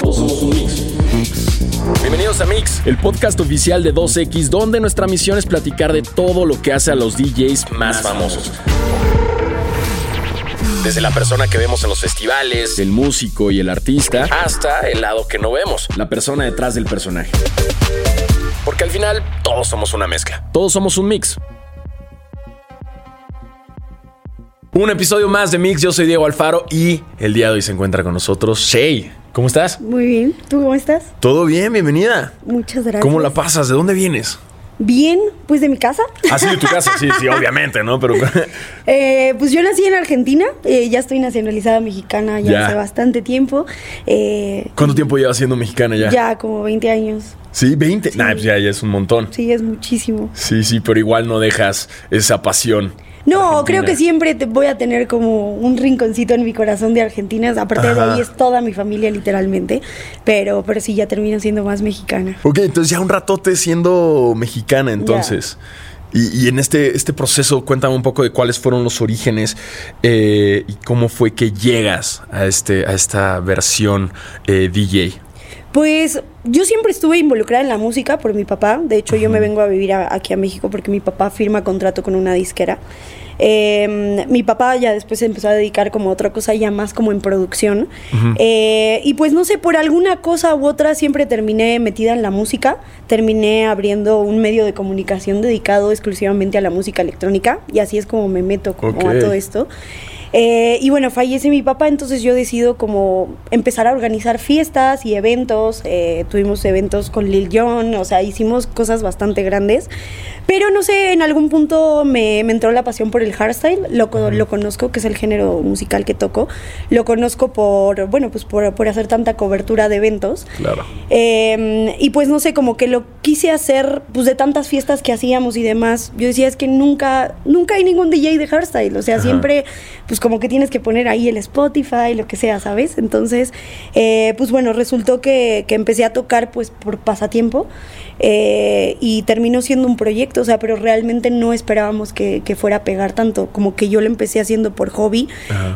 Todos somos un mix. Bienvenidos a Mix, el podcast oficial de 2X, donde nuestra misión es platicar de todo lo que hace a los DJs más famosos. Desde la persona que vemos en los festivales, el músico y el artista, hasta el lado que no vemos, la persona detrás del personaje. Porque al final todos somos una mezcla. Todos somos un mix. Un episodio más de Mix, yo soy Diego Alfaro y el día de hoy se encuentra con nosotros Shay. ¿Cómo estás? Muy bien. ¿Tú cómo estás? Todo bien, bienvenida. Muchas gracias. ¿Cómo la pasas? ¿De dónde vienes? Bien, pues de mi casa. Ah, sí, de tu casa, sí, sí, obviamente, ¿no? Pero Eh, pues yo nací en Argentina, eh, ya estoy nacionalizada mexicana ya, Ya. hace bastante tiempo. Eh, ¿cuánto tiempo llevas siendo mexicana ya? ya como 20 años. Sí, 20. Nah, pues ya, ya es un montón. Sí, es muchísimo. Sí, sí, pero igual no dejas esa pasión. No, Argentina. creo que siempre te voy a tener como un rinconcito en mi corazón de Argentina. Aparte de ahí es toda mi familia literalmente. Pero, pero sí, ya termino siendo más mexicana. Ok, entonces ya un ratote siendo mexicana, entonces. Y, y en este, este proceso, cuéntame un poco de cuáles fueron los orígenes eh, y cómo fue que llegas a, este, a esta versión eh, DJ. Pues yo siempre estuve involucrada en la música por mi papá. De hecho, yo me vengo a vivir a- aquí a México porque mi papá firma contrato con una disquera. Eh, mi papá ya después se empezó a dedicar como a otra cosa ya más como en producción. Eh, y pues no sé, por alguna cosa u otra siempre terminé metida en la música. Terminé abriendo un medio de comunicación dedicado exclusivamente a la música electrónica. Y así es como me meto como a todo esto. Eh, y bueno, fallece mi papá, entonces yo decido como empezar a organizar fiestas y eventos. eh, tuvimos eventos con Lil Jon, o sea, hicimos cosas bastante grandes. Pero no sé, en algún punto me, me entró la pasión por el hardstyle. Lo, lo conozco, que es el género musical que toco. Lo conozco por, bueno, pues por, por hacer tanta cobertura de eventos. Claro. Eh, y pues no sé, como que lo quise hacer, pues de tantas fiestas que hacíamos y demás. Yo decía, es que nunca, nunca hay ningún DJ de hardstyle. O sea, Ajá. siempre, pues como que tienes que poner ahí el Spotify, lo que sea, ¿sabes? Entonces, eh, pues bueno, resultó que, que empecé a tocar pues por pasatiempo. eh, y terminó siendo un proyecto, o sea, pero realmente no esperábamos que, que fuera a pegar tanto, como que yo lo empecé haciendo por hobby,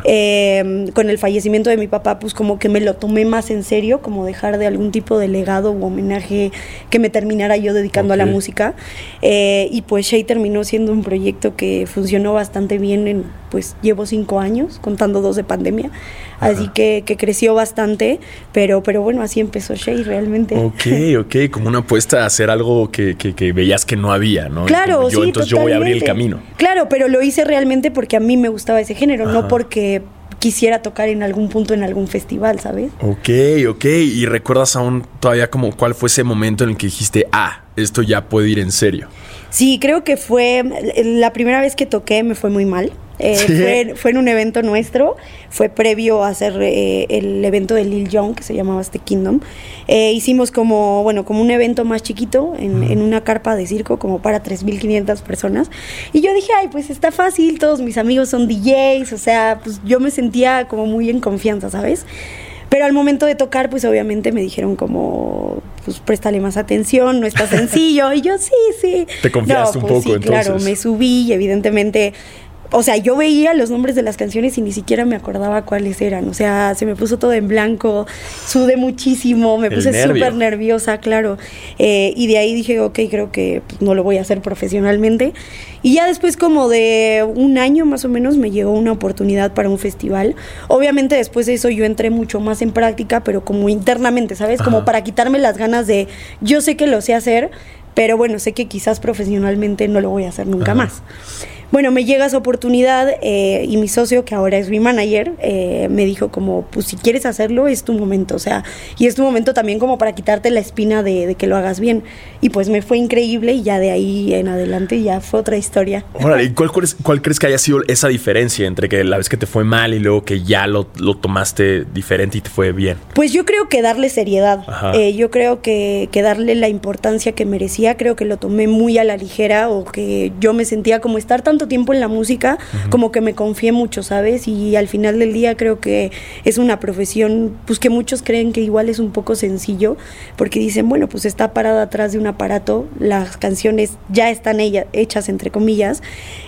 eh, con el fallecimiento de mi papá, pues como que me lo tomé más en serio, como dejar de algún tipo de legado u homenaje que me terminara yo dedicando a la música. Eh, y pues Shay terminó siendo un proyecto que funcionó bastante bien, en, pues llevo cinco años, contando dos de pandemia, así que, que creció bastante, pero, pero bueno, así empezó Shay realmente. Ok, ok, como una apuesta a hacer algo que, que- que veías que no había, ¿no? Claro, como yo, sí, entonces yo voy a abrir el camino. Claro, pero lo hice realmente porque a mí me gustaba ese género, Ajá. no porque quisiera tocar en algún punto en algún festival, ¿sabes? Ok, ok. ¿Y recuerdas aún todavía como cuál fue ese momento en el que dijiste, ah, esto ya puede ir en serio? Sí, creo que fue la primera vez que toqué me fue muy mal. Eh, Sí. fue, fue en un evento nuestro, fue previo a hacer eh, el evento de Lil Jon que se llamaba este Kingdom. Eh, hicimos como, bueno, como un evento más chiquito en, en una carpa de circo como para 3.500 personas. Y yo dije, ay, pues está fácil, todos mis amigos son DJs, o sea, pues yo me sentía como muy en confianza, ¿sabes? Pero al momento de tocar, pues obviamente me dijeron como, pues préstale más atención, no está sencillo. Y yo, sí, sí. Te confiaste un pues, poco, sí, Claro, entonces. me subí y evidentemente, o sea, yo veía los nombres de las canciones y ni siquiera me acordaba cuáles eran. O sea, se me puso todo en blanco, sudé muchísimo, me El puse súper nerviosa, claro. Eh, y de ahí dije, ok, creo que pues, no lo voy a hacer profesionalmente. Y ya después como de un año más o menos me llegó una oportunidad para un festival. Obviamente después de eso yo entré mucho más en práctica, pero como internamente, ¿sabes? Como Ajá. para quitarme las ganas de, yo sé que lo sé hacer, pero bueno, sé que quizás profesionalmente no lo voy a hacer nunca Ajá. más. Bueno, me llega esa oportunidad eh, y mi socio, que ahora es mi manager, eh, me dijo como, pues si quieres hacerlo es tu momento, o sea, y es tu momento también como para quitarte la espina de, de que lo hagas bien. Y pues me fue increíble y ya de ahí en adelante ya fue otra historia. Órale, ¿y cuál, cuál es- cuál crees que haya sido esa diferencia entre que la vez que te fue mal y luego que ya lo, lo tomaste diferente y te fue bien? Pues yo creo que darle seriedad. Eh, yo creo que, que darle la importancia que merecía, creo que lo tomé muy a la ligera o que yo me sentía como estar tanto tanto tiempo en la música, como que me confié mucho, ¿sabes? Y al final del día creo que es una profesión, pues que muchos creen que igual es un poco sencillo, porque dicen, bueno, pues está parada atrás de un aparato, las canciones ya están ellas, hechas entre comillas,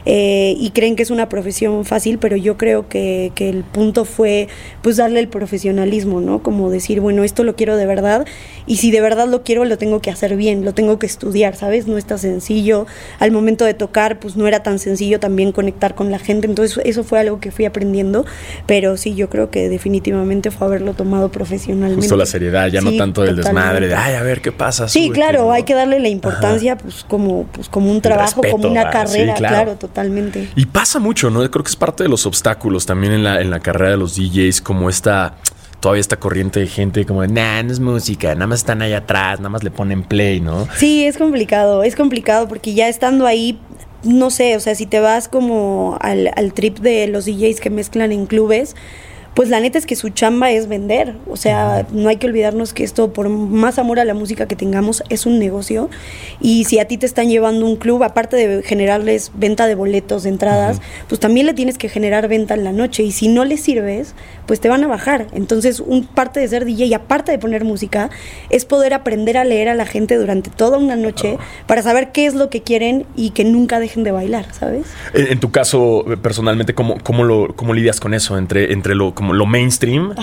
eh, y creen que es una profesión fácil, pero yo creo que, que el punto fue pues darle el profesionalismo, ¿no? Como decir, bueno, esto lo quiero de verdad, y si de verdad lo quiero, lo tengo que hacer bien, lo tengo que estudiar, ¿sabes? No está sencillo. Al momento de tocar, pues no era tan sencillo también conectar con la gente, entonces eso fue algo que fui aprendiendo, pero sí, yo creo que definitivamente fue haberlo tomado profesionalmente. Justo la seriedad, ya no tanto del desmadre, de, ay, a ver qué pasa. Sí, claro, hay que darle la importancia, pues como, pues como un trabajo, como una carrera, claro. totalmente. Y pasa mucho, ¿no? Creo que es parte de los obstáculos también en la, en la carrera de los DJs, como esta todavía esta corriente de gente como de, nah, no es música, nada más están ahí atrás, nada más le ponen play, ¿no? Sí, es complicado, es complicado porque ya estando ahí, no sé, o sea, si te vas como al, al trip de los DJs que mezclan en clubes, pues la neta es que su chamba es vender. O sea, no hay que olvidarnos que esto, por más amor a la música que tengamos, es un negocio. Y si a ti te están llevando un club, aparte de generarles venta de boletos, de entradas, pues también le tienes que generar venta en la noche. Y si no les sirves, pues te van a bajar. Entonces, un parte de ser DJ y aparte de poner música, es poder aprender a leer a la gente durante toda una noche para saber qué es lo que quieren y que nunca dejen de bailar, ¿sabes? En, tu caso, personalmente, ¿cómo, cómo, lo, cómo lidias con eso? Entre, entre lo lo mainstream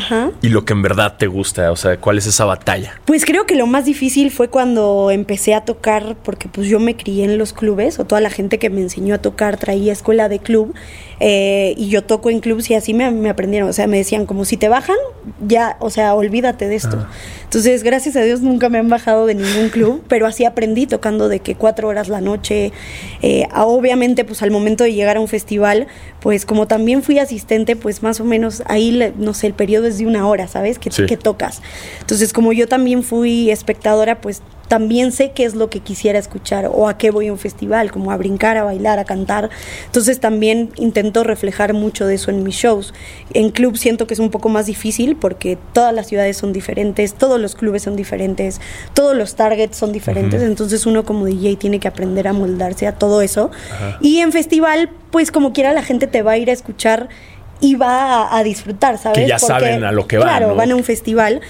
y lo que en verdad te gusta? O sea, ¿cuál es esa batalla? Pues creo que lo más difícil fue cuando empecé a tocar, porque pues yo me crié en los clubes, o toda la gente que me enseñó a tocar traía escuela de club, eh, y yo toco en clubs y así me, aprendieron, o sea, me decían como si te bajan, ya, o sea, olvídate de esto. Entonces, gracias a Dios nunca me han bajado de ningún club, pero así aprendí tocando de que cuatro horas la noche, eh, obviamente pues al momento de llegar a un festival, pues como también fui asistente, pues más o menos ahí, no sé, el periodo es de una hora, ¿sabes? Que, que tocas. Entonces, como yo también fui espectadora, pues también sé qué es lo que quisiera escuchar o a qué voy a un festival, como a brincar, a bailar, a cantar. Entonces también intento reflejar mucho de eso en mis shows. En club siento que es un poco más difícil porque todas las ciudades son diferentes, todos los clubes son diferentes, todos los targets son diferentes, entonces uno como DJ tiene que aprender a moldarse a todo eso. Y en festival, pues como quiera la gente te va a ir a escuchar y va a, disfrutar, ¿sabes? Que ya saben a lo que van. Claro, van a un festival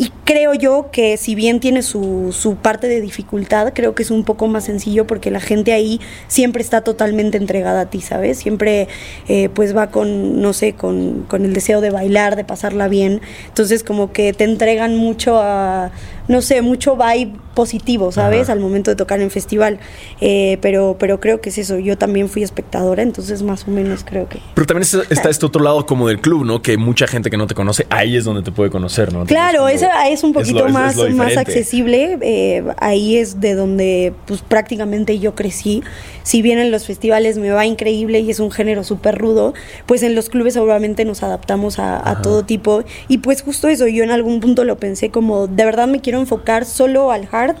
y creo yo que si bien tiene su, su, parte de dificultad, creo que es un poco más sencillo porque la gente ahí siempre está totalmente entregada a ti, ¿sabes? Siempre eh, pues va con, no sé, con, con, el deseo de bailar, de pasarla bien. Entonces como que te entregan mucho a, no sé, mucho vibe positivo, ¿sabes? Al momento de tocar en festival. Eh, pero, pero creo que es eso. Yo también fui espectadora, entonces más o menos creo que... Pero también está, este otro lado como del club, ¿no? Que mucha gente que no te conoce, ahí es donde te puede conocer, ¿no? claro, esa es un poquito más, más accesible. Eh, ahí es de donde pues prácticamente yo crecí. Si bien en los festivales me va increíble y es un género súper rudo, pues en los clubes obviamente nos adaptamos a, todo tipo. Y pues justo eso, yo en algún punto lo pensé como, de verdad me quiero enfocar solo al hard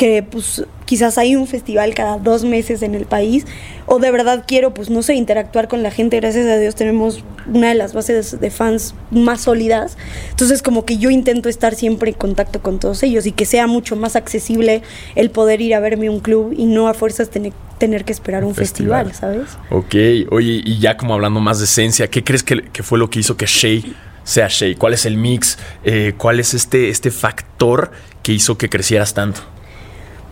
que pues quizás hay un festival cada dos meses en el país, o de verdad quiero, pues no sé, interactuar con la gente, gracias a Dios tenemos una de las bases de fans más sólidas, entonces como que yo intento estar siempre en contacto con todos ellos y que sea mucho más accesible el poder ir a verme un club y no a fuerzas tener, tener que esperar un festival. ¿sabes? Ok, oye, y ya como hablando más de esencia, ¿qué crees que, que fue lo que hizo que Shay sea Shay? ¿Cuál es el mix? Eh, ¿Cuál es este, este factor que hizo que crecieras tanto?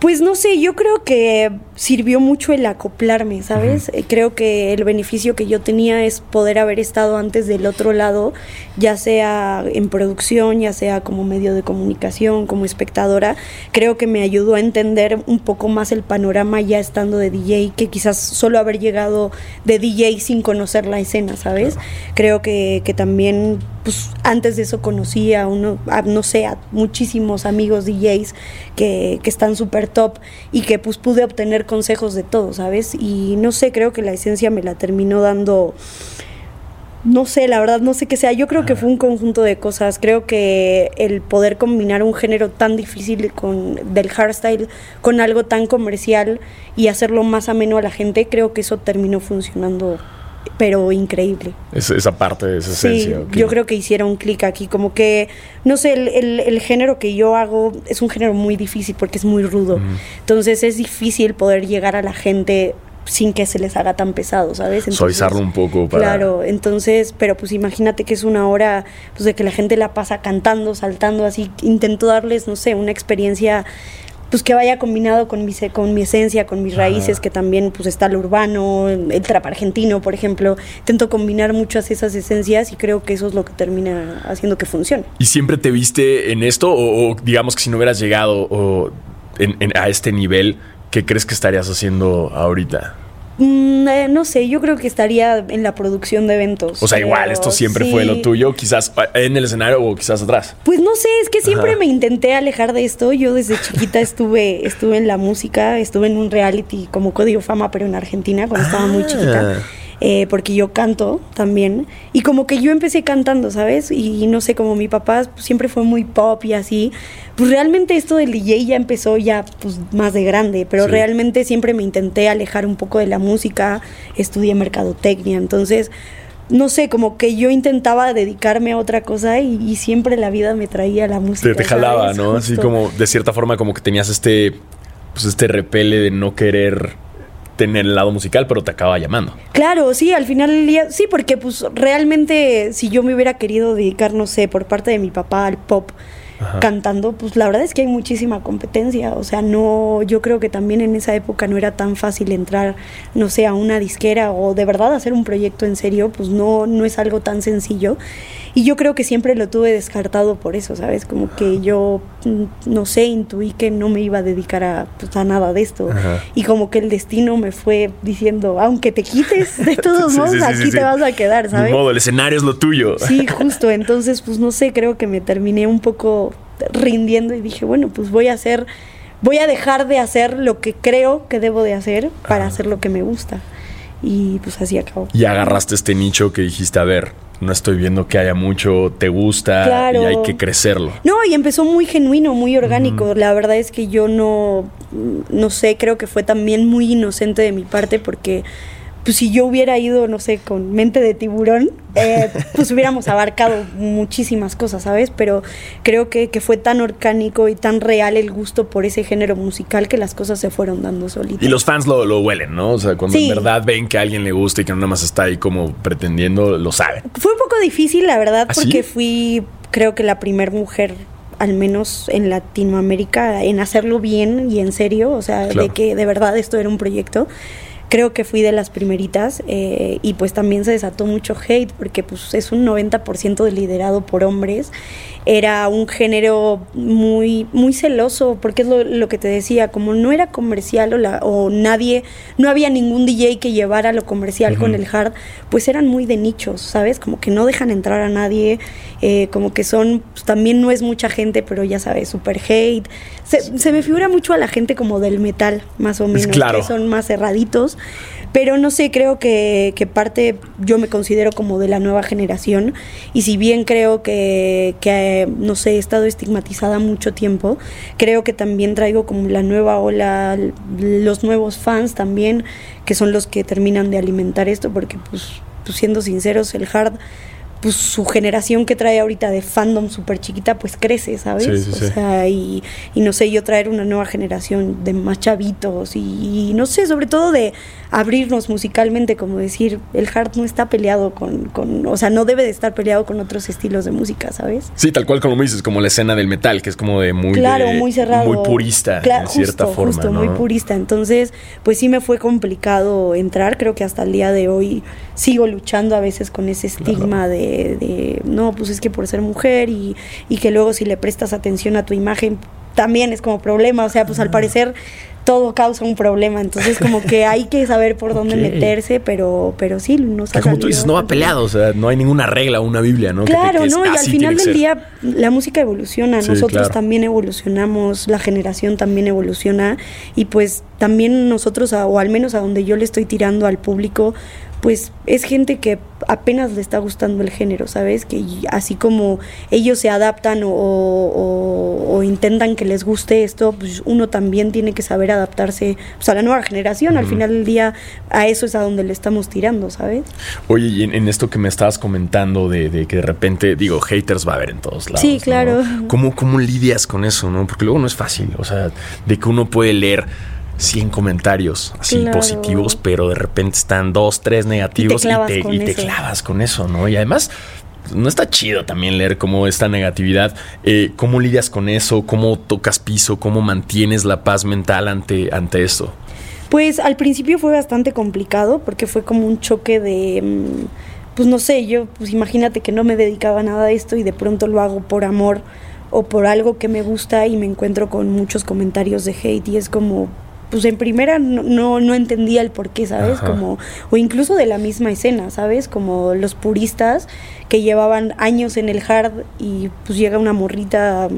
Pues no sé, yo creo que sirvió mucho el acoplarme, ¿sabes? Eh, creo que el beneficio que yo tenía es poder haber estado antes del otro lado, ya sea en producción, ya sea como medio de comunicación, como espectadora. Creo que me ayudó a entender un poco más el panorama ya estando de DJ, que quizás solo haber llegado de DJ sin conocer la escena, ¿sabes? Creo que, que también pues antes de eso conocí a uno, no sé, a muchísimos amigos DJs que, que están súper top y que pues pude obtener consejos de todo, ¿sabes? Y no sé, creo que la esencia me la terminó dando no sé, la verdad no sé qué sea. Yo creo que fue un conjunto de cosas. Creo que el poder combinar un género tan difícil con del hardstyle con algo tan comercial y hacerlo más ameno a la gente, creo que eso terminó funcionando pero increíble. esa parte esa esencia. Sí, yo creo que hicieron un clic aquí, como que, no sé, el, el, género que yo hago es un género muy difícil porque es muy rudo. Entonces es difícil poder llegar a la gente sin que se les haga tan pesado, ¿sabes? Entonces, Suavizarlo un poco para... Claro, entonces, pero pues imagínate que es una hora pues de que la gente la pasa cantando, saltando, así, intento darles, no sé, una experiencia pues que vaya combinado con mi, con mi esencia, con mis raíces, que también pues está lo urbano, el trap argentino, por ejemplo. Intento combinar muchas esas esencias y creo que eso es lo que termina haciendo que funcione. ¿Y siempre te viste en esto o, digamos que si no hubieras llegado a este nivel, qué crees que estarías haciendo ahorita? Mm, eh, no sé, yo creo que estaría en la producción de eventos. O sea, igual, esto siempre fue lo tuyo, quizás en el escenario o quizás atrás. Pues no sé, es que siempre me intenté alejar de esto. Yo desde chiquita estuve, estuve en la música, estuve en un reality como Código Fama, pero en Argentina, cuando estaba muy chiquita. Eh, porque yo canto también. Y como que yo empecé cantando, ¿sabes? Y, no sé, como mi papá siempre fue muy pop y así, pues realmente esto del DJ ya empezó ya pues más de grande, pero realmente siempre me intenté alejar un poco de la música, estudié mercadotecnia, entonces no sé, como que yo intentaba dedicarme a otra cosa y, siempre la vida me traía la música. Te, te jalaba, ¿no? Así como, de cierta forma, como que tenías este, pues este repele de no querer tener el lado musical, pero te acaba llamando. Claro, sí, al final del día, sí, porque pues realmente si yo me hubiera querido dedicar, no sé, por parte de mi papá al pop, cantando, pues la verdad es que hay muchísima competencia. O sea, no, yo creo que también en esa época no era tan fácil entrar, no sé, a una disquera o de verdad hacer un proyecto en serio, pues no, no es algo tan sencillo. Y yo creo que siempre lo tuve descartado por eso, ¿sabes? Como que yo, mm, no sé, intuí que no me iba a dedicar a, pues, a nada de esto. Y como que el destino me fue diciendo, aunque te quites, de todos modos, aquí te vas a quedar, ¿sabes? De modo, el escenario es lo tuyo. Sí, justo. Entonces, pues no sé, creo que me terminé un poco rindiendo y dije, bueno, pues voy a hacer, voy a dejar de hacer lo que creo que debo de hacer para hacer lo que me gusta. Y pues así acabó. Y agarraste este nicho que dijiste, a ver, no estoy viendo que haya mucho, te gusta y hay que crecerlo. No, y empezó muy genuino, muy orgánico. La verdad es que yo no, no sé, creo que fue también muy inocente de mi parte porque pues si yo hubiera ido, no sé, con mente de tiburón, eh, pues hubiéramos abarcado muchísimas cosas, ¿sabes? Pero creo que, fue tan orgánico y tan real el gusto por ese género musical que las cosas se fueron dando solitas. Y los fans lo, lo huelen, ¿no? O sea, cuando en verdad ven que a alguien le gusta y que no nada más está ahí como pretendiendo, lo saben. Fue un poco difícil, la verdad, ¿Ah, porque fui, creo que la primera mujer al menos en Latinoamérica, en hacerlo bien y en serio, o sea, de que de verdad esto era un proyecto creo que fui de las primeritas eh, y pues también se desató mucho hate porque pues es un 90% de liderado por hombres era un género muy, muy celoso, porque es lo, que te decía, como no era comercial o, la, o nadie, no había ningún DJ que llevara lo comercial con el hard, pues eran muy de nichos, ¿sabes? Como que no dejan entrar a nadie, eh, como que son, pues, también no es mucha gente, pero ya sabes, super hate. Se, me figura mucho a la gente como del metal, más o menos, que son más cerraditos. Pero no sé, creo que, que, parte yo me considero como de la nueva generación y si bien creo que, que, no sé, he estado estigmatizada mucho tiempo, creo que también traigo como la nueva ola, los nuevos fans también, que son los que terminan de alimentar esto, porque pues, pues siendo sinceros, el hard pues su generación que trae ahorita de fandom súper chiquita, pues crece, ¿sabes? o sea, y, no sé, yo traer una nueva generación de más chavitos y, no sé, sobre todo de abrirnos musicalmente, como decir, el hard no está peleado con, con, o sea, no debe de estar peleado con otros estilos de música, ¿sabes? Sí, tal cual como me dices, como la escena del metal, que es como de muy... Claro, muy cerrado. Muy purista, en cierta forma. Justo, muy purista. Entonces, pues sí me fue complicado entrar, creo que hasta el día de hoy sigo luchando a veces con ese estigma de de, no, pues es que por ser mujer y, y que luego si le prestas atención a tu imagen también es como problema, o sea, pues al parecer todo causa un problema, entonces como que hay que saber por dónde meterse, pero pero sí, no Como tú dices, no va peleado, o sea, no hay ninguna regla, una Biblia, ¿no? Claro, no, y al final del día la música evoluciona, nosotros también evolucionamos, la generación también evoluciona y pues también nosotros, o al menos a donde yo le estoy tirando al público, pues es gente que apenas le está gustando el género, ¿sabes? Que así como ellos se adaptan o, intentan que les guste esto, pues uno también tiene que saber adaptarse pues, a la nueva generación. Al final del día, a eso es a donde le estamos tirando, ¿sabes? Oye, y en, esto que me estabas comentando de, que de repente, digo, haters va a haber en todos lados. Sí, claro. ¿Cómo, ¿Cómo lidias con eso, no? Porque luego no es fácil, o sea, de que uno puede leer 100 comentarios así positivos, pero de repente están dos, tres negativos y te, clavas con eso, ¿no? Y además, no está chido también leer cómo esta negatividad, eh, cómo lidias con eso, cómo tocas piso, cómo mantienes la paz mental ante, ante esto. Pues al principio fue bastante complicado porque fue como un choque de, mm, pues no sé, yo, pues imagínate que no me dedicaba nada a esto y de pronto lo hago por amor o por algo que me gusta y me encuentro con muchos comentarios de hate y es como, pues en primera no, no, entendía el por qué, ¿sabes? Como, o incluso de la misma escena, ¿sabes? Como los puristas que llevaban años en el hard y pues llega una morrita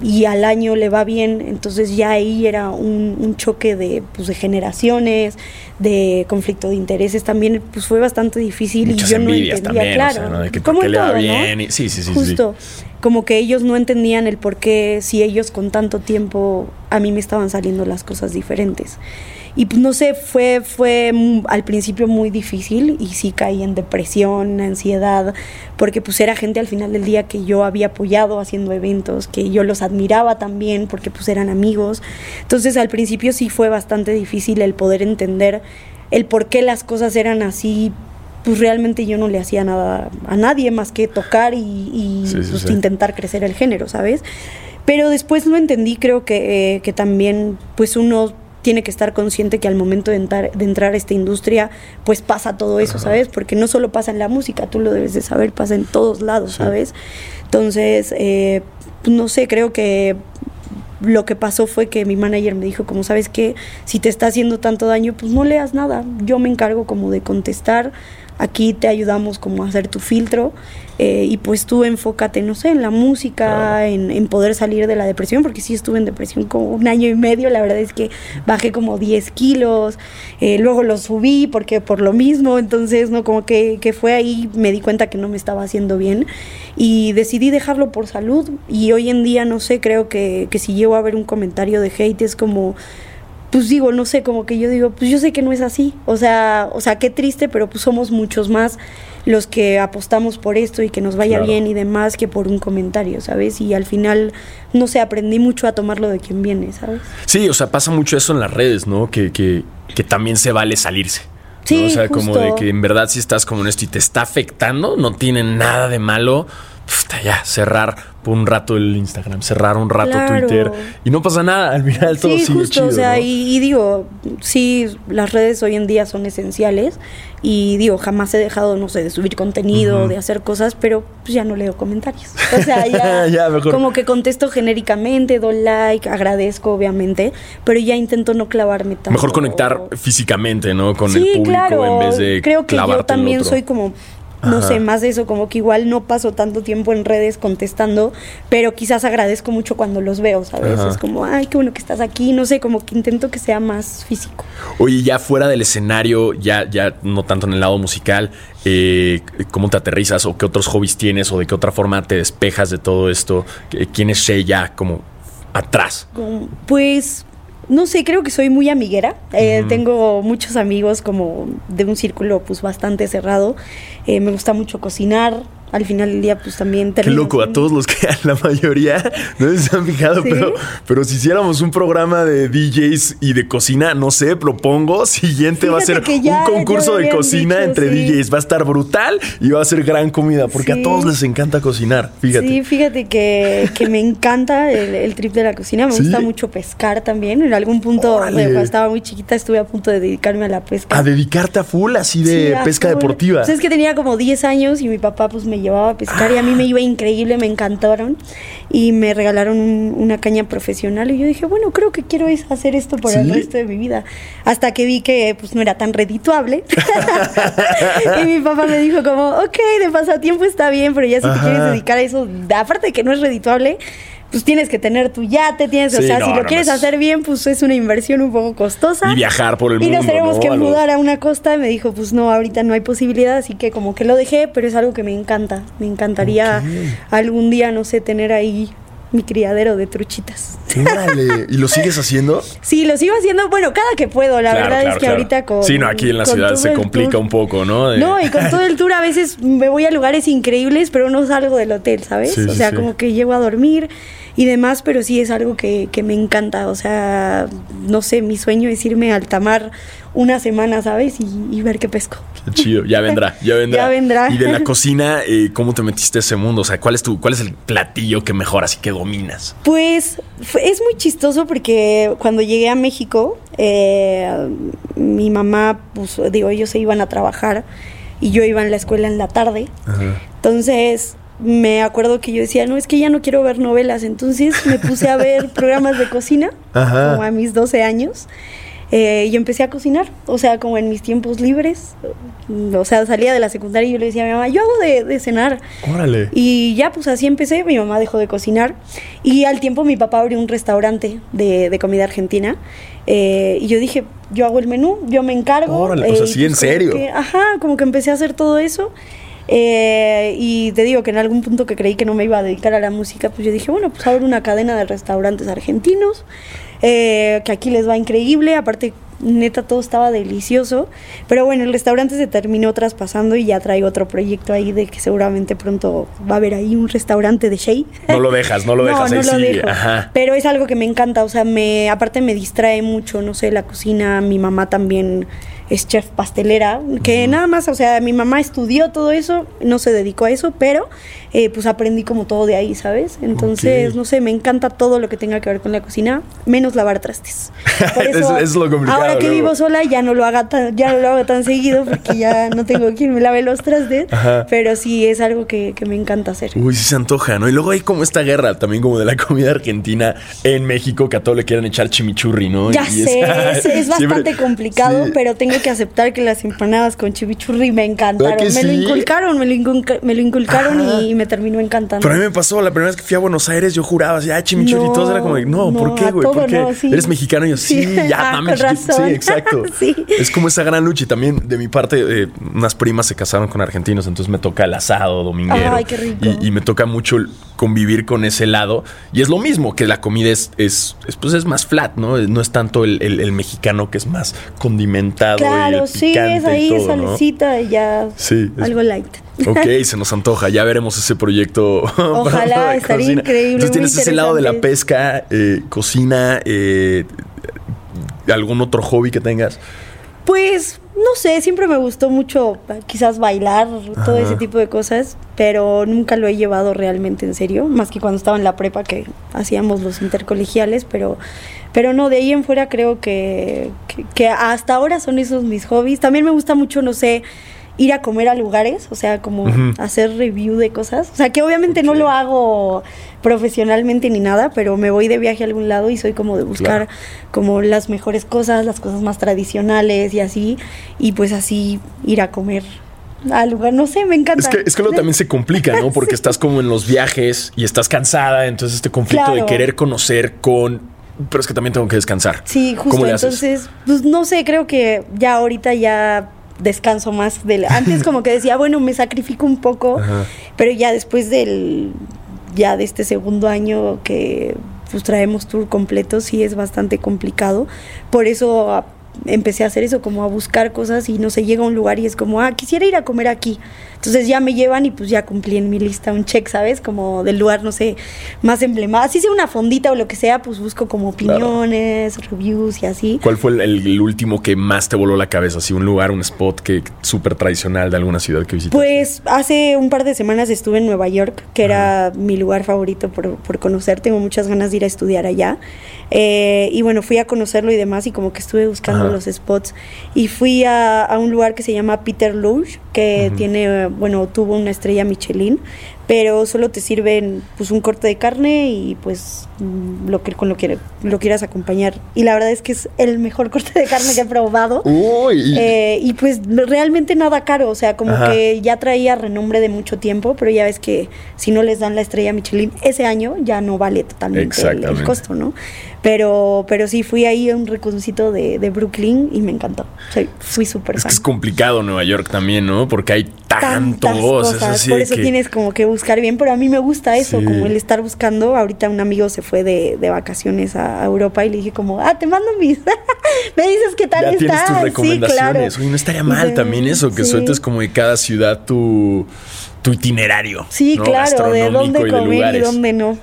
y al año le va bien, entonces ya ahí era un, un choque de, pues, de generaciones, de conflicto de intereses, también pues fue bastante difícil y yo no entendía, claro, De que, ¿cómo le va bien? sí, sí, sí. Justo, como que ellos no entendían el por qué si ellos con tanto tiempo a mí me estaban saliendo las cosas diferentes. Y pues no sé, fue, fue al principio muy difícil y sí caí en depresión, ansiedad, porque pues era gente al final del día que yo había apoyado haciendo eventos, que yo los admiraba también porque pues eran amigos. Entonces al principio sí fue bastante difícil el poder entender el por qué las cosas eran así pues realmente yo no le hacía nada a nadie más que tocar y, pues, intentar crecer el género, ¿sabes? Pero después lo entendí, creo que, eh, que también pues uno tiene que estar consciente que al momento de entrar, de entrar a esta industria, pues pasa todo eso, ¿sabes? Porque no solo pasa en la música, tú lo debes de saber, pasa en todos lados, ¿sabes? Entonces, eh, no sé, creo que lo que pasó fue que mi manager me dijo, como sabes que si te está haciendo tanto daño, pues no leas nada, yo me encargo como de contestar, aquí te ayudamos como a hacer tu filtro eh, y pues tú enfócate, no sé, en la música, en, poder salir de la depresión, porque sí estuve en depresión como un año y medio, la verdad es que bajé como 10 kilos, eh, luego lo subí porque por lo mismo, entonces, ¿no? Como que, que fue ahí, me di cuenta que no me estaba haciendo bien y decidí dejarlo por salud y hoy en día, no sé, creo que, que si llego a ver un comentario de hate es como pues digo, no sé, como que yo digo, pues yo sé que no es así. O sea, o sea, qué triste, pero pues somos muchos más los que apostamos por esto y que nos vaya bien y demás que por un comentario, ¿sabes? Y al final, no sé, aprendí mucho a tomarlo de quien viene, ¿sabes? Sí, o sea, pasa mucho eso en las redes, ¿no? Que, que, que también se vale salirse. Sí, O sea, como de que en verdad si estás como en esto y te está afectando, no tiene nada de malo, ya, cerrar un rato el Instagram, cerrar un rato Twitter y no pasa nada, al final todo sí, sigue justo, o sea, y, digo, sí, las redes hoy en día son esenciales y digo, jamás he dejado, no sé, de subir contenido, de hacer cosas, pero pues ya no leo comentarios. O sea, ya, como que contesto genéricamente, doy like, agradezco obviamente, pero ya intento no clavarme tanto. Mejor conectar físicamente, ¿no? Con el público en vez de Creo que yo también soy como no sé, más de eso, como que igual no paso tanto tiempo en redes contestando, pero quizás agradezco mucho cuando los veo, ¿sabes? Es como, ay, qué bueno que estás aquí, no sé, como que intento que sea más físico. Oye, ya fuera del escenario, ya, ya no tanto en el lado musical, eh, ¿cómo te aterrizas o qué otros hobbies tienes o de qué otra forma te despejas de todo esto? ¿Quién es ya como atrás? Pues no sé, creo que soy muy amiguera. Eh, tengo muchos amigos como de un círculo pues bastante cerrado. Eh, me gusta mucho cocinar, al final del día, pues también Qué loco, a todos los que a la mayoría no se han fijado, pero, pero si hiciéramos un programa de DJs y de cocina, no sé, propongo, siguiente va a ser un concurso de cocina entre DJs. Va a estar brutal y va a ser gran comida, porque a todos les encanta cocinar, fíjate. Sí, fíjate que, me encanta el, trip de la cocina, me gusta mucho pescar también. En algún punto, cuando estaba muy chiquita, estuve a punto de dedicarme a la pesca. A dedicarte a full, así de pesca deportiva. Pues es que tenía como 10 años y mi papá pues me llevaba a pescar y a mí me iba increíble, me encantaron y me regalaron una caña profesional y yo dije, bueno, creo que quiero hacer esto por el resto de mi vida. Hasta que vi que pues no era tan redituable. y mi papá me dijo como, ok, de pasatiempo está bien, pero ya si te quieres dedicar a eso, aparte de que no es redituable, pues tienes que tener tu yate, tienes, o sea, si lo quieres hacer bien, pues es una inversión un poco costosa. Y viajar por el mundo. Y nos tenemos que mudar a una costa y me dijo, pues no, ahorita no hay posibilidad, así que como que lo dejé, pero es algo que me encanta. Me encantaría algún día, no sé, tener ahí mi criadero de truchitas. Órale, ¿y lo sigues haciendo? Sí, lo sigo haciendo, bueno, cada que puedo, la verdad es que ahorita con... Sí, no, aquí en la ciudad se complica un poco, ¿no? No, y con todo el tour a veces me voy a lugares increíbles, pero no salgo del hotel, ¿sabes? o sea, como que llego a dormir y demás, pero sí es algo que, que me encanta, o sea, no sé, mi sueño es irme a alta mar una semana, ¿sabes? Y, ver qué pesco. Chido, ya vendrá, ya vendrá. ya vendrá. Y de la cocina, eh, ¿cómo te metiste a ese mundo? O sea, ¿cuál es tu, cuál es el platillo que mejoras y que dominas? Pues es muy chistoso porque cuando llegué a México, eh, mi mamá, pues digo, ellos se iban a trabajar y yo iba en la escuela en la tarde. Entonces, me acuerdo que yo decía, no, es que ya no quiero ver novelas. Entonces me puse a ver programas de cocina, como a mis 12 años. Eh, y empecé a cocinar, o sea, como en mis tiempos libres. O sea, salía de la secundaria y yo le decía a mi mamá, yo hago de, cenar. Órale. Y ya, pues así empecé. Mi mamá dejó de cocinar. Y al tiempo mi papá abrió un restaurante de, comida argentina. Eh, y yo dije, yo hago el menú, yo me encargo. Órale, pues así en serio. ajá, como que empecé a hacer todo eso. Eh, y te digo que en algún punto que creí que no me iba a dedicar a la música, pues yo dije, bueno, pues abro una cadena de restaurantes argentinos, eh, que aquí les va increíble, aparte neta todo estaba delicioso, pero bueno, el restaurante se terminó traspasando y ya traigo otro proyecto ahí de que seguramente pronto va a haber ahí un restaurante de Shea. No lo dejas, no lo dejas, no, lo dejo. Pero es algo que me encanta, o sea, me aparte me distrae mucho, no sé, la cocina, mi mamá también es chef pastelera, que nada más, o sea, mi mamá estudió todo eso, no se dedicó a eso, pero eh, pues aprendí como todo de ahí, ¿sabes? Entonces, no sé, me encanta todo lo que tenga que ver con la cocina, menos lavar trastes. Por eso, es, lo complicado. Ahora que vivo sola ya no lo haga tan, ya no lo hago tan seguido porque ya no tengo quien me lave los trastes, pero sí es algo que, me encanta hacer. Uy, sí se antoja, ¿no? Y luego hay como esta guerra también como de la comida argentina en México que a todo le quieren echar chimichurri, ¿no? Ya sé, es, bastante complicado, pero tengo que aceptar que las empanadas con chimichurri me encantaron. Me lo inculcaron, me lo, inculcaron y me terminó encantando. Pero a mí me pasó, la primera vez que fui a Buenos Aires, yo juraba así, ah, chimichurri y todo era como, no, ¿por qué, güey? ¿Por qué? ¿Eres mexicano? Y yo, sí, ya, Sí, exacto. Es como esa gran lucha. Y también, de mi parte, eh, unas primas se casaron con argentinos, entonces me toca el asado dominguero. Ay, qué rico. Y, me toca mucho convivir con ese lado. Y es lo mismo, que la comida es, es, pues es más flat, ¿no? No es tanto el, mexicano que es más condimentado. Claro, sí, es ahí salecita y ya sí, algo light. Ok, se nos antoja. Ya veremos ese proyecto. Ojalá, estaría increíble. Entonces tienes ese lado de la pesca, eh, cocina, eh, algún otro hobby que tengas. Pues no sé, siempre me gustó mucho quizás bailar, todo ese tipo de cosas, pero nunca lo he llevado realmente en serio, más que cuando estaba en la prepa que hacíamos los intercolegiales, pero, pero no, de ahí en fuera creo que, que hasta ahora son esos mis hobbies. También me gusta mucho, no sé, ir a comer a lugares, o sea, como hacer review de cosas. O sea, que obviamente no lo hago profesionalmente ni nada, pero me voy de viaje a algún lado y soy como de buscar como las mejores cosas, las cosas más tradicionales y así, y pues así ir a comer al lugar, no sé, me encanta. Es que, es que luego también se complica, ¿no? Porque estás como en los viajes y estás cansada, entonces este conflicto de querer conocer con pero es que también tengo que descansar. Sí, justo. Entonces, pues no sé, creo que ya ahorita ya descanso más del antes como que decía bueno me sacrifico un poco pero ya después del ya de este segundo año que pues traemos tour completo sí es bastante complicado. Por eso empecé a hacer eso como a buscar cosas y no se llega a un lugar y es como ah quisiera ir a comer aquí entonces ya me llevan y pues ya cumplí en mi lista un check, ¿sabes? Como del lugar, no sé, más emblemático. Si sea una fondita o lo que sea, pues busco como opiniones, reviews y así. ¿Cuál fue el, último que más te voló la cabeza? Así un lugar, un spot que súper tradicional de alguna ciudad que visitaste. Pues hace un par de semanas estuve en Nueva York, que era mi lugar favorito por, por, conocer. Tengo muchas ganas de ir a estudiar allá. Eh, y bueno, fui a conocerlo y demás y como que estuve buscando los spots. Y fui a, a, un lugar que se llama Peter Luge, que tiene bueno, tuvo una estrella Michelin, pero solo te sirven pues un corte de carne y pues lo que con lo que lo quieras acompañar. Y la verdad es que es el mejor corte de carne que he probado. Eh, y pues realmente nada caro, o sea, como que ya traía renombre de mucho tiempo, pero ya ves que si no les dan la estrella Michelin ese año ya no vale totalmente el, costo, ¿no? Pero, pero sí, fui ahí a un reconcito de, de Brooklyn y me encantó. fui súper fan. Es que es complicado Nueva York también, ¿no? Porque hay tantas cosas. Por eso tienes como que buscar bien, pero a mí me gusta eso, como el estar buscando. Ahorita un amigo se fue de, vacaciones a Europa y le dije como, ah, te mando mis... me dices qué tal ya Tienes tus recomendaciones. Sí, Oye, no estaría mal también eso, que sueltes como de cada ciudad tu, tu itinerario. Sí, claro, de dónde comer y dónde no.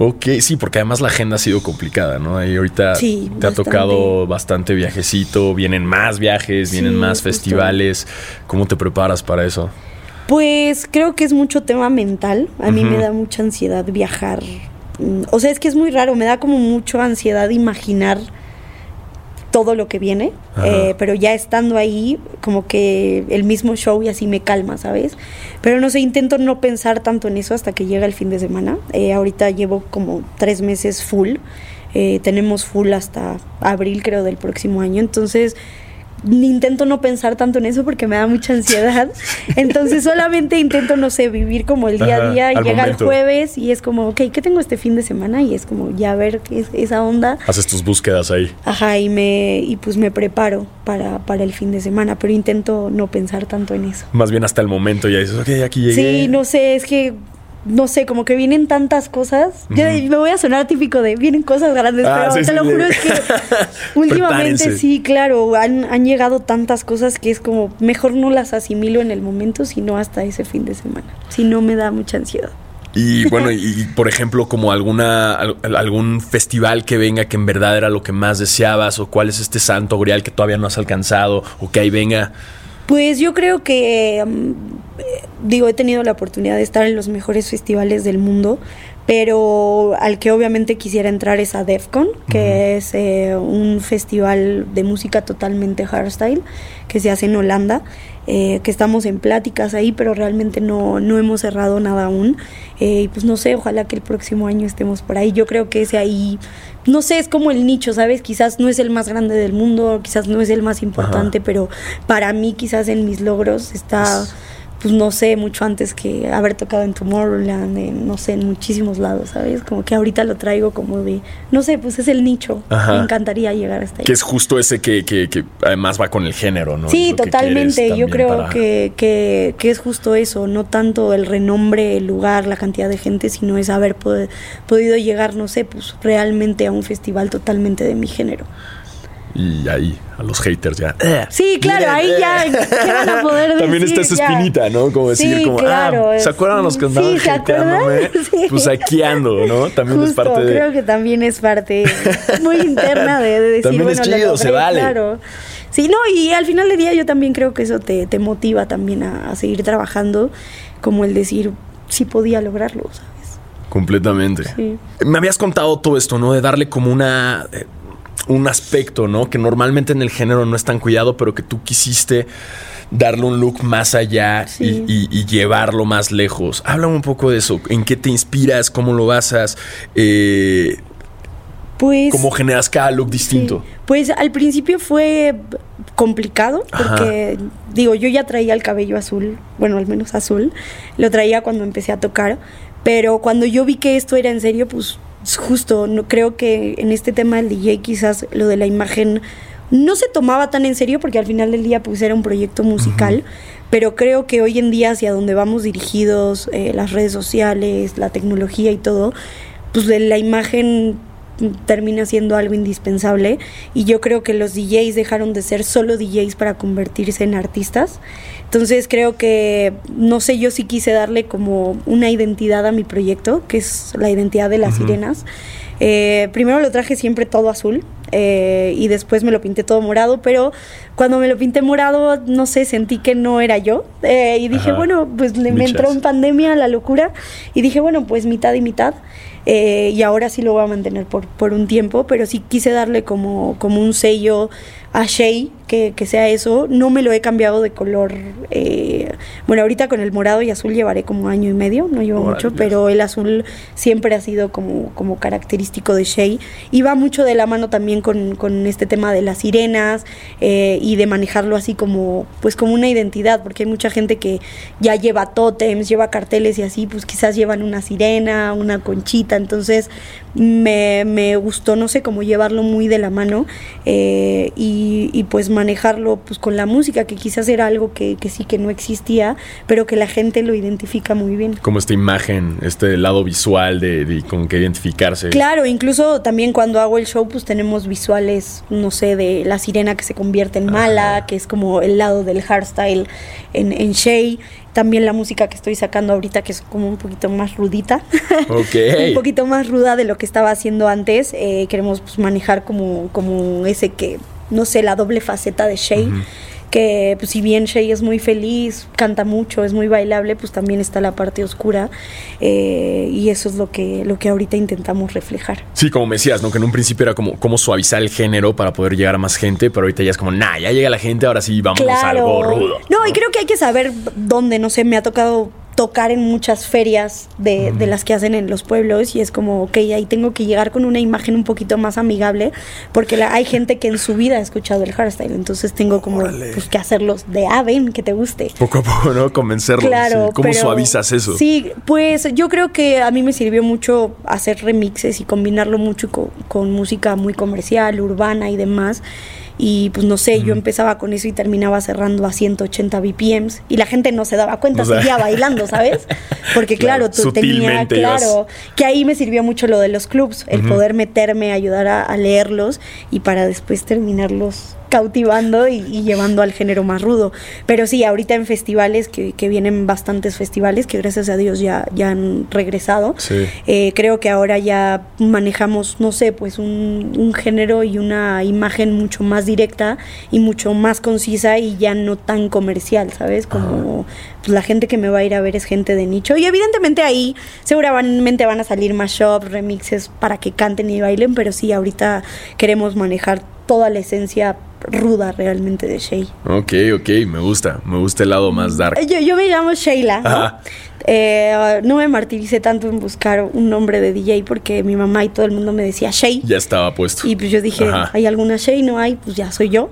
Ok, sí, porque además la agenda ha sido complicada, ¿no? Ahí ahorita te ha tocado bastante viajecito, vienen más viajes, vienen más festivales. ¿Cómo te preparas para eso? Pues creo que es mucho tema mental. A mí me da mucha ansiedad viajar. Mm, o sea, es que es muy raro, me da como mucha ansiedad imaginar todo lo que viene, eh, pero ya estando ahí, como que el mismo show y así me calma, ¿sabes? Pero no sé, intento no pensar tanto en eso hasta que llega el fin de semana. Eh, ahorita llevo como tres meses full, eh, tenemos full hasta abril creo del próximo año, entonces intento no pensar tanto en eso porque me da mucha ansiedad. Entonces solamente intento, no sé, vivir como el día a día. llega el jueves y es como, ok, ¿qué tengo este fin de semana? Y es como ya ver qué es esa onda. Haces tus búsquedas ahí. Ajá, y me y pues me preparo para, para el fin de semana, pero intento no pensar tanto en eso. Más bien hasta el momento ya dices, ok, aquí llegué. Sí, no sé, es que no sé, como que vienen tantas cosas. Yo me voy a sonar típico de vienen cosas grandes, ah, pero te lo juro es que últimamente sí, claro, han, han, llegado tantas cosas que es como mejor no las asimilo en el momento, sino hasta ese fin de semana. Si no me da mucha ansiedad. Y bueno, y por ejemplo, como alguna algún festival que venga que en verdad era lo que más deseabas, o cuál es este santo grial que todavía no has alcanzado, o que ahí venga. Pues yo creo que mm, digo, he tenido la oportunidad de estar en los mejores festivales del mundo, pero al que obviamente quisiera entrar es a DEFCON, que es eh, un festival de música totalmente hardstyle que se hace en Holanda. Eh, que estamos en pláticas ahí, pero realmente no, no hemos cerrado nada aún. Eh, y pues no sé, ojalá que el próximo año estemos por ahí. Yo creo que ese ahí, no sé, es como el nicho, ¿sabes? Quizás no es el más grande del mundo, quizás no es el más importante, pero para mí quizás en mis logros está pues no sé, mucho antes que haber tocado en Tomorrowland, en, no sé, en muchísimos lados, ¿sabes? Como que ahorita lo traigo como de, no sé, pues es el nicho. Me encantaría llegar hasta ahí. Que es justo ese que, que, que además va con el género, ¿no? Sí, totalmente. Yo creo que, que, que, es justo eso, no tanto el renombre, el lugar, la cantidad de gente, sino es haber podido llegar, no sé, pues realmente a un festival totalmente de mi género y ahí a los haters ya. Sí, claro, ahí ya ¿qué van a poder decir? También está esa espinita, ¿no? Como decir, como, ah, ¿se acuerdan los que andaban sí, hateándome? Pues aquí ando, ¿no? También es parte de. Creo que también es parte muy interna de, decir, también bueno, es chido, se vale. Claro. Sí, no, y al final del día yo también creo que eso te, te motiva también a, a seguir trabajando, como el decir, sí podía lograrlo, ¿sabes? Completamente. Sí. Me habías contado todo esto, ¿no? De darle como una eh, un aspecto, ¿no? Que normalmente en el género no es tan cuidado, pero que tú quisiste darle un look más allá y, llevarlo más lejos. Háblame un poco de eso. ¿En qué te inspiras? ¿Cómo lo basas? Eh, pues, ¿Cómo generas cada look distinto? Pues al principio fue complicado porque, digo, yo ya traía el cabello azul, bueno, al menos azul, lo traía cuando empecé a tocar, pero cuando yo vi que esto era en serio, pues justo, no, creo que en este tema del DJ quizás lo de la imagen no se tomaba tan en serio porque al final del día pues era un proyecto musical, pero creo que hoy en día hacia donde vamos dirigidos, eh, las redes sociales, la tecnología y todo, pues de la imagen termina siendo algo indispensable y yo creo que los DJs dejaron de ser solo DJs para convertirse en artistas. Entonces creo que, no sé, yo sí quise darle como una identidad a mi proyecto, que es la identidad de las sirenas. Eh, primero lo traje siempre todo azul eh, y después me lo pinté todo morado, pero cuando me lo pinté morado, no sé, sentí que no era yo. Eh, y dije, bueno, pues me entró en pandemia la locura y dije, bueno, pues mitad y mitad. Eh, y ahora sí lo voy a mantener por, por un tiempo, pero sí quise darle como, como un sello a Shay, que, que, sea eso. No me lo he cambiado de color. Eh, bueno, ahorita con el morado y azul llevaré como año y medio, no llevo mucho, pero el azul siempre ha sido como, como característico de Shay. Y va mucho de la mano también con, con este tema de las sirenas eh, y de manejarlo así como, pues como una identidad, porque hay mucha gente que ya lleva tótems, lleva carteles y así, pues quizás llevan una sirena, una conchita, entonces me, me gustó, no sé, cómo llevarlo muy de la mano. Eh, y y, pues manejarlo pues con la música, que quizás era algo que, que, sí que no existía, pero que la gente lo identifica muy bien. Como esta imagen, este lado visual de, con que identificarse. Claro, incluso también cuando hago el show pues tenemos visuales, no sé, de la sirena que se convierte en mala, que es como el lado del hardstyle en, en Shay también la música que estoy sacando ahorita, que es como un poquito más rudita. un poquito más ruda de lo que estaba haciendo antes. Eh, queremos pues, manejar como, como ese que, no sé, la doble faceta de Shay que pues, si bien Shay es muy feliz, canta mucho, es muy bailable, pues también está la parte oscura eh, y eso es lo que, lo que ahorita intentamos reflejar. Sí, como me decías, ¿no? que en un principio era como, como suavizar el género para poder llegar a más gente, pero ahorita ya es como, nah, ya llega la gente, ahora sí vamos a algo rudo. No, y creo que hay que saber dónde, no sé, me ha tocado tocar en muchas ferias de, de, las que hacen en los pueblos y es como, ok, ahí tengo que llegar con una imagen un poquito más amigable porque la, hay gente que en su vida ha escuchado el hardstyle, entonces tengo como pues, que hacerlos de, ah, ven, que te guste. Poco a poco, ¿no? Convencerlos. Claro. ¿Cómo suavizas eso? Sí, pues yo creo que a mí me sirvió mucho hacer remixes y combinarlo mucho con, con música muy comercial, urbana y demás. Y pues no sé, yo empezaba con eso y terminaba cerrando a 180 BPMs y la gente no se daba cuenta, seguía bailando, ¿sabes? Porque claro, tú tenías, claro, que ahí me sirvió mucho lo de los clubs, el poder meterme, ayudar a, a leerlos y para después terminarlos cautivando y, llevando al género más rudo. Pero sí, ahorita en festivales, que, vienen bastantes festivales, que gracias a Dios ya, ya han regresado, eh, creo que ahora ya manejamos, no sé, pues un, un, género y una imagen mucho más directa y mucho más concisa y ya no tan comercial, ¿sabes? Como pues, la gente que me va a ir a ver es gente de nicho. Y evidentemente ahí seguramente van a salir más shops, remixes para que canten y bailen, pero sí, ahorita queremos manejar toda la esencia ruda realmente de Shay. Ok, ok, me gusta, me gusta el lado más dark. Yo, yo me llamo Sheila. ¿no? Eh, no me martiricé tanto en buscar un nombre de DJ porque mi mamá y todo el mundo me decía Shay. Ya estaba puesto. Y pues yo dije, ¿hay alguna Shay? No hay, pues ya soy yo.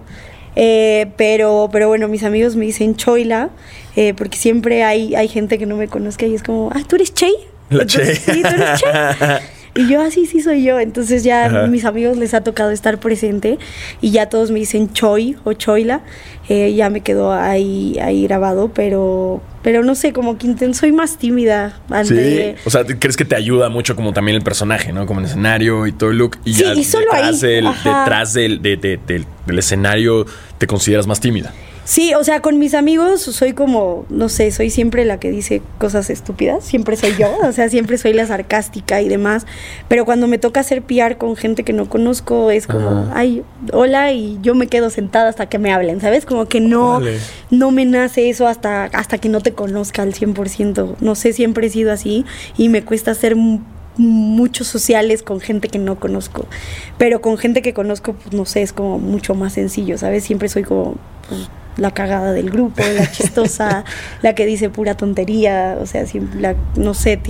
Eh, pero, pero bueno, mis amigos me dicen Choila, eh, porque siempre hay, hay gente que no me conozca y es como, ah, ¿tú eres Chay? La. Sí, tú eres. Y yo, así ah, sí soy yo. Entonces ya a mis amigos les ha tocado estar presente y ya todos me dicen Choi o Choila. Eh, ya me quedó ahí, ahí grabado, pero, pero no sé, como que soy más tímida. Sí, o sea, ¿crees que te ayuda mucho como también el personaje, ¿no? Como el escenario y todo el look. Y sí, y solo detrás, ahí. Del, detrás del, del escenario te consideras más tímida. Sí, o sea, con mis amigos soy como, no sé, soy siempre la que dice cosas estúpidas, siempre soy yo, o sea, siempre soy la sarcástica y demás, pero cuando me toca hacer PR con gente que no conozco es como, ay, hola y yo me quedo sentada hasta que me hablen, ¿sabes? Como que no, no me nace eso hasta, hasta que no te conozca al 100%, no sé, siempre he sido así y me cuesta hacer muchos sociales con gente que no conozco, pero con gente que conozco, pues no sé, es como mucho más sencillo, ¿sabes? Siempre soy como... Pues, la cagada del grupo, la chistosa, la que dice pura tontería, o sea, la, no sé,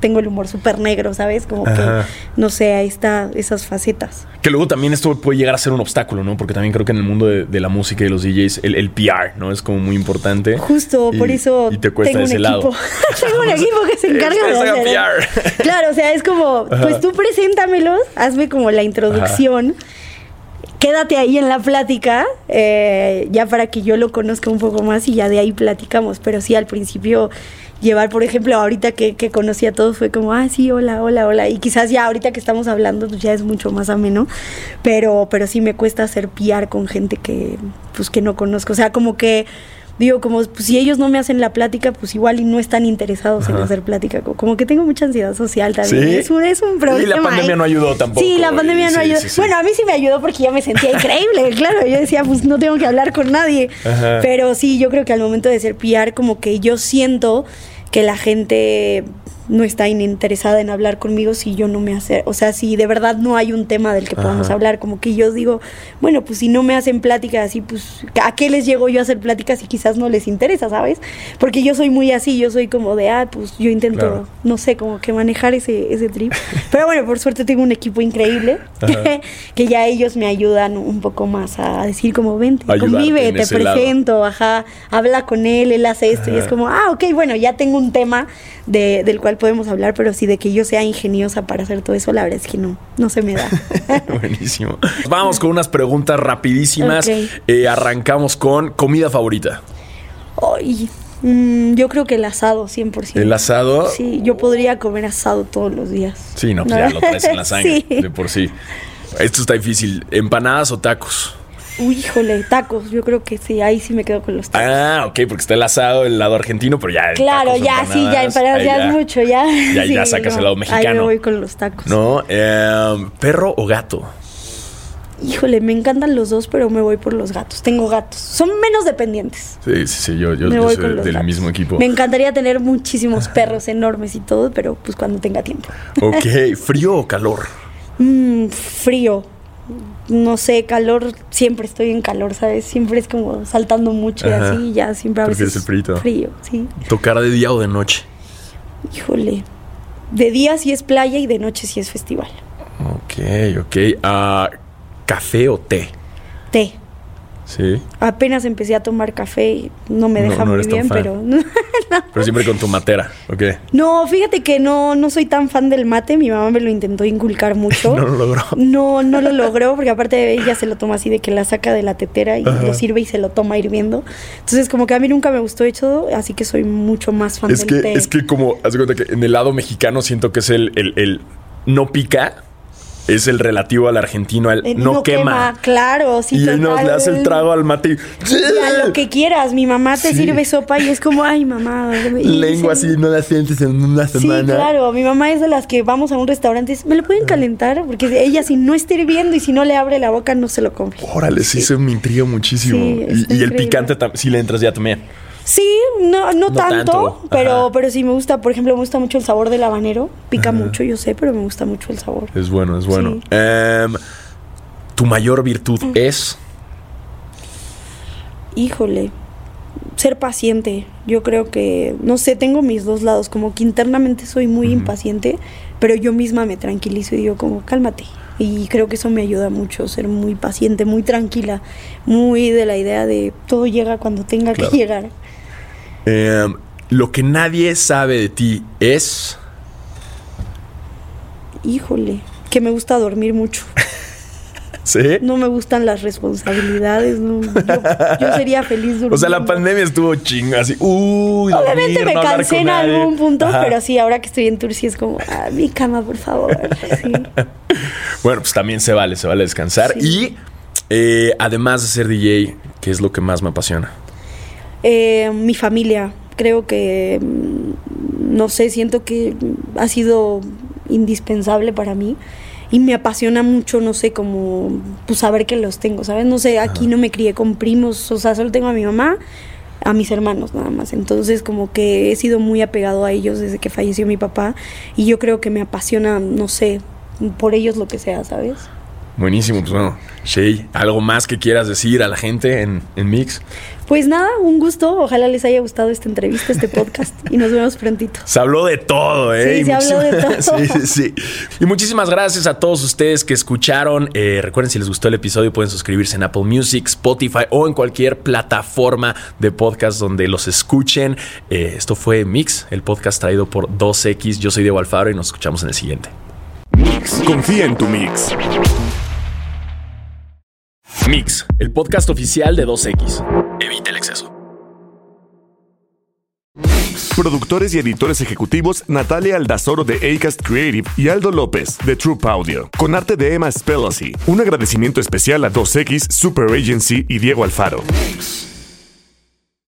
tengo el humor súper negro, ¿sabes? Como que, no sé, ahí está esas facetas. Que luego también esto puede llegar a ser un obstáculo, ¿no? Porque también creo que en el mundo de, la música y los DJs, el, PR, ¿no? Es como muy importante. Justo, por eso y te cuesta tengo ese un lado. tengo un equipo que se encarga de hacer. PR. Claro, o sea, es como, pues tú preséntamelos, hazme como la introducción quédate ahí en la plática, eh, ya para que yo lo conozca un poco más y ya de ahí platicamos. Pero sí, al principio llevar, por ejemplo, ahorita que, que conocí a todos fue como, ah, sí, hola, hola, hola. Y quizás ya ahorita que estamos hablando, pues ya es mucho más ameno. Pero, pero sí me cuesta hacer piar con gente que, pues, que no conozco. O sea, como que digo, como pues, si ellos no me hacen la plática, pues igual y no están interesados en hacer plática. Como que tengo mucha ansiedad social también. Es, un, es un problema. Y la pandemia no ayudó tampoco. Sí, la pandemia no ayudó. bueno, a mí sí me ayudó porque yo me sentía increíble, claro. Yo decía, pues no tengo que hablar con nadie. Pero sí, yo creo que al momento de ser PR, como que yo siento que la gente no está interesada en hablar conmigo si yo no me hace, o sea, si de verdad no hay un tema del que podamos hablar, como que yo digo, bueno, pues si no me hacen pláticas así, pues ¿a qué les llego yo a hacer pláticas y quizás no les interesa, ¿sabes? Porque yo soy muy así, yo soy como de, ah, pues yo intento, no sé, como que manejar ese, ese trip. Pero bueno, por suerte tengo un equipo increíble que ya ellos me ayudan un poco más a decir como, vente, convive, te presento, ajá, habla con él, él hace esto y es como, ah, ok, bueno, ya tengo un tema de, del cual igual podemos hablar, pero sí de que yo sea ingeniosa para hacer todo eso, la verdad es que no, no se me da. Buenísimo. Vamos con unas preguntas rapidísimas. Eh, arrancamos con comida favorita. Ay, mm, yo creo que el asado, 100%. El asado. Sí, yo podría comer asado todos los días. Sí, no, pues ya lo traes en la sangre Sí. de por sí. Esto está difícil. ¿Empanadas o tacos? Uy, híjole, tacos, yo creo que sí, ahí sí me quedo con los tacos. Ah, ok, porque está el asado del lado argentino, pero ya. claro, tacos, ya, sí, ya, empanadas ahí ya es mucho, ya. Ya- ya Sí, sacas el lado Ahí mexicano. me voy con los tacos. ¿No? Eh, ¿Perro o gato? Híjole, me encantan los dos, pero me voy por los gatos. Tengo gatos. Son menos dependientes. Sí, sí, sí, yo, yo, soy del gatos. mismo equipo. Me encantaría tener muchísimos perros enormes y todo, pero pues cuando tenga tiempo. Ok, ¿frío o calor? Mm, frío. No sé, calor, siempre estoy en calor, ¿sabes? Siempre es como saltando mucho y Ajá. así, ya siempre a ¿Prefieres veces. el frito? Frío, sí. ¿Tocar de día o de noche? Híjole. De día sí es playa y de noche sí es festival. Ok, ok. Ah, ¿Café o té? Té. Sí. Apenas empecé a tomar café y no me No- deja no muy bien, pero. Pero siempre con tu matera, ok. No, fíjate que no, no soy tan fan del mate. Mi mamá me lo intentó inculcar mucho. No lo logró. No, no lo logró porque aparte ella se lo toma así de que la saca de la tetera y Ajá. lo sirve y se lo toma hirviendo. Entonces como que a mí nunca me gustó hecho, así que soy mucho más fan Es del que, té. es que como, haz de cuenta que en el lado mexicano siento que es el, el, el no pica, es el relativo al argentino, el Eh, no, quema. Claro, sí, y él nos le hace el trago al mate y... Y a lo que quieras, mi mamá te Sí. sirve sopa y es como, ay, mamá. Lengua se- así, no la sientes en una Sí, semana. claro, mi mamá es de las que vamos a un restaurante, y dice, ¿me lo pueden calentar? Porque ella si no está hirviendo y si no le abre la boca no se lo come. Órale, sí, se me intriga muchísimo. Sí, y, y el picante sí le entras ya también. Sí, no, no, No tanto, tanto, pero, ajá. pero sí me gusta, por ejemplo, me gusta mucho el sabor del habanero. Pica mucho, yo sé, pero me gusta mucho el sabor. Es bueno, es bueno. Sí. Em, tu mayor virtud es... Híjole, ser paciente. Yo creo que, no sé, tengo mis dos lados, como que internamente soy muy impaciente, pero yo misma me tranquilizo y digo como, cálmate. Y creo que eso me ayuda mucho, ser muy paciente, muy tranquila, muy de la idea de todo llega cuando tenga Claro. que llegar. Em, lo que nadie sabe de ti es... Híjole, que me gusta dormir mucho. ¿Sí? No me gustan las responsabilidades. no. Yo, yo sería feliz durmiendo. O sea, la pandemia estuvo chinga, así. Uy, Obviamente dormir, me no cansé en nadie. algún punto, Ajá. pero sí, ahora que estoy en Turcia es como, ah, mi cama, por favor. Sí. Bueno, pues también se vale, se vale descansar. Sí. Y eh, además de ser DJ, ¿qué es lo que más me apasiona? Eh, mi familia, creo que, mm, no sé, siento que ha sido indispensable para mí y me apasiona mucho, no sé, como pues, saber que los tengo, ¿sabes? No sé, aquí no me crié con primos, o sea, solo tengo a mi mamá, a mis hermanos nada más. Entonces, como que he sido muy apegado a ellos desde que falleció mi papá y yo creo que me apasiona, no sé, por ellos lo que sea, ¿sabes? Buenísimo, pues bueno, Shay, ¿algo más que quieras decir a la gente en, en Mix? Pues nada, un gusto. Ojalá les haya gustado esta entrevista, este podcast. y nos vemos prontito. Se habló de todo, ¿eh? Sí, Y se habló de muchísimas- todo. sí, sí, sí. Y muchísimas gracias a todos ustedes que escucharon. Eh, recuerden, si les gustó el episodio, pueden suscribirse en Apple Music, Spotify o en cualquier plataforma de podcast donde los escuchen. Eh, esto fue Mix, el podcast traído por 2X. Yo soy Diego Alfaro y nos escuchamos en el siguiente. Mix. Confía en tu mix. Mix, el podcast oficial de 2X. Evita el exceso. Productores y editores ejecutivos Natalia Aldazoro de Acast Creative y Aldo López de Troop Audio. Con arte de Emma Spellacy. Un agradecimiento especial a 2X, Super Agency y Diego Alfaro.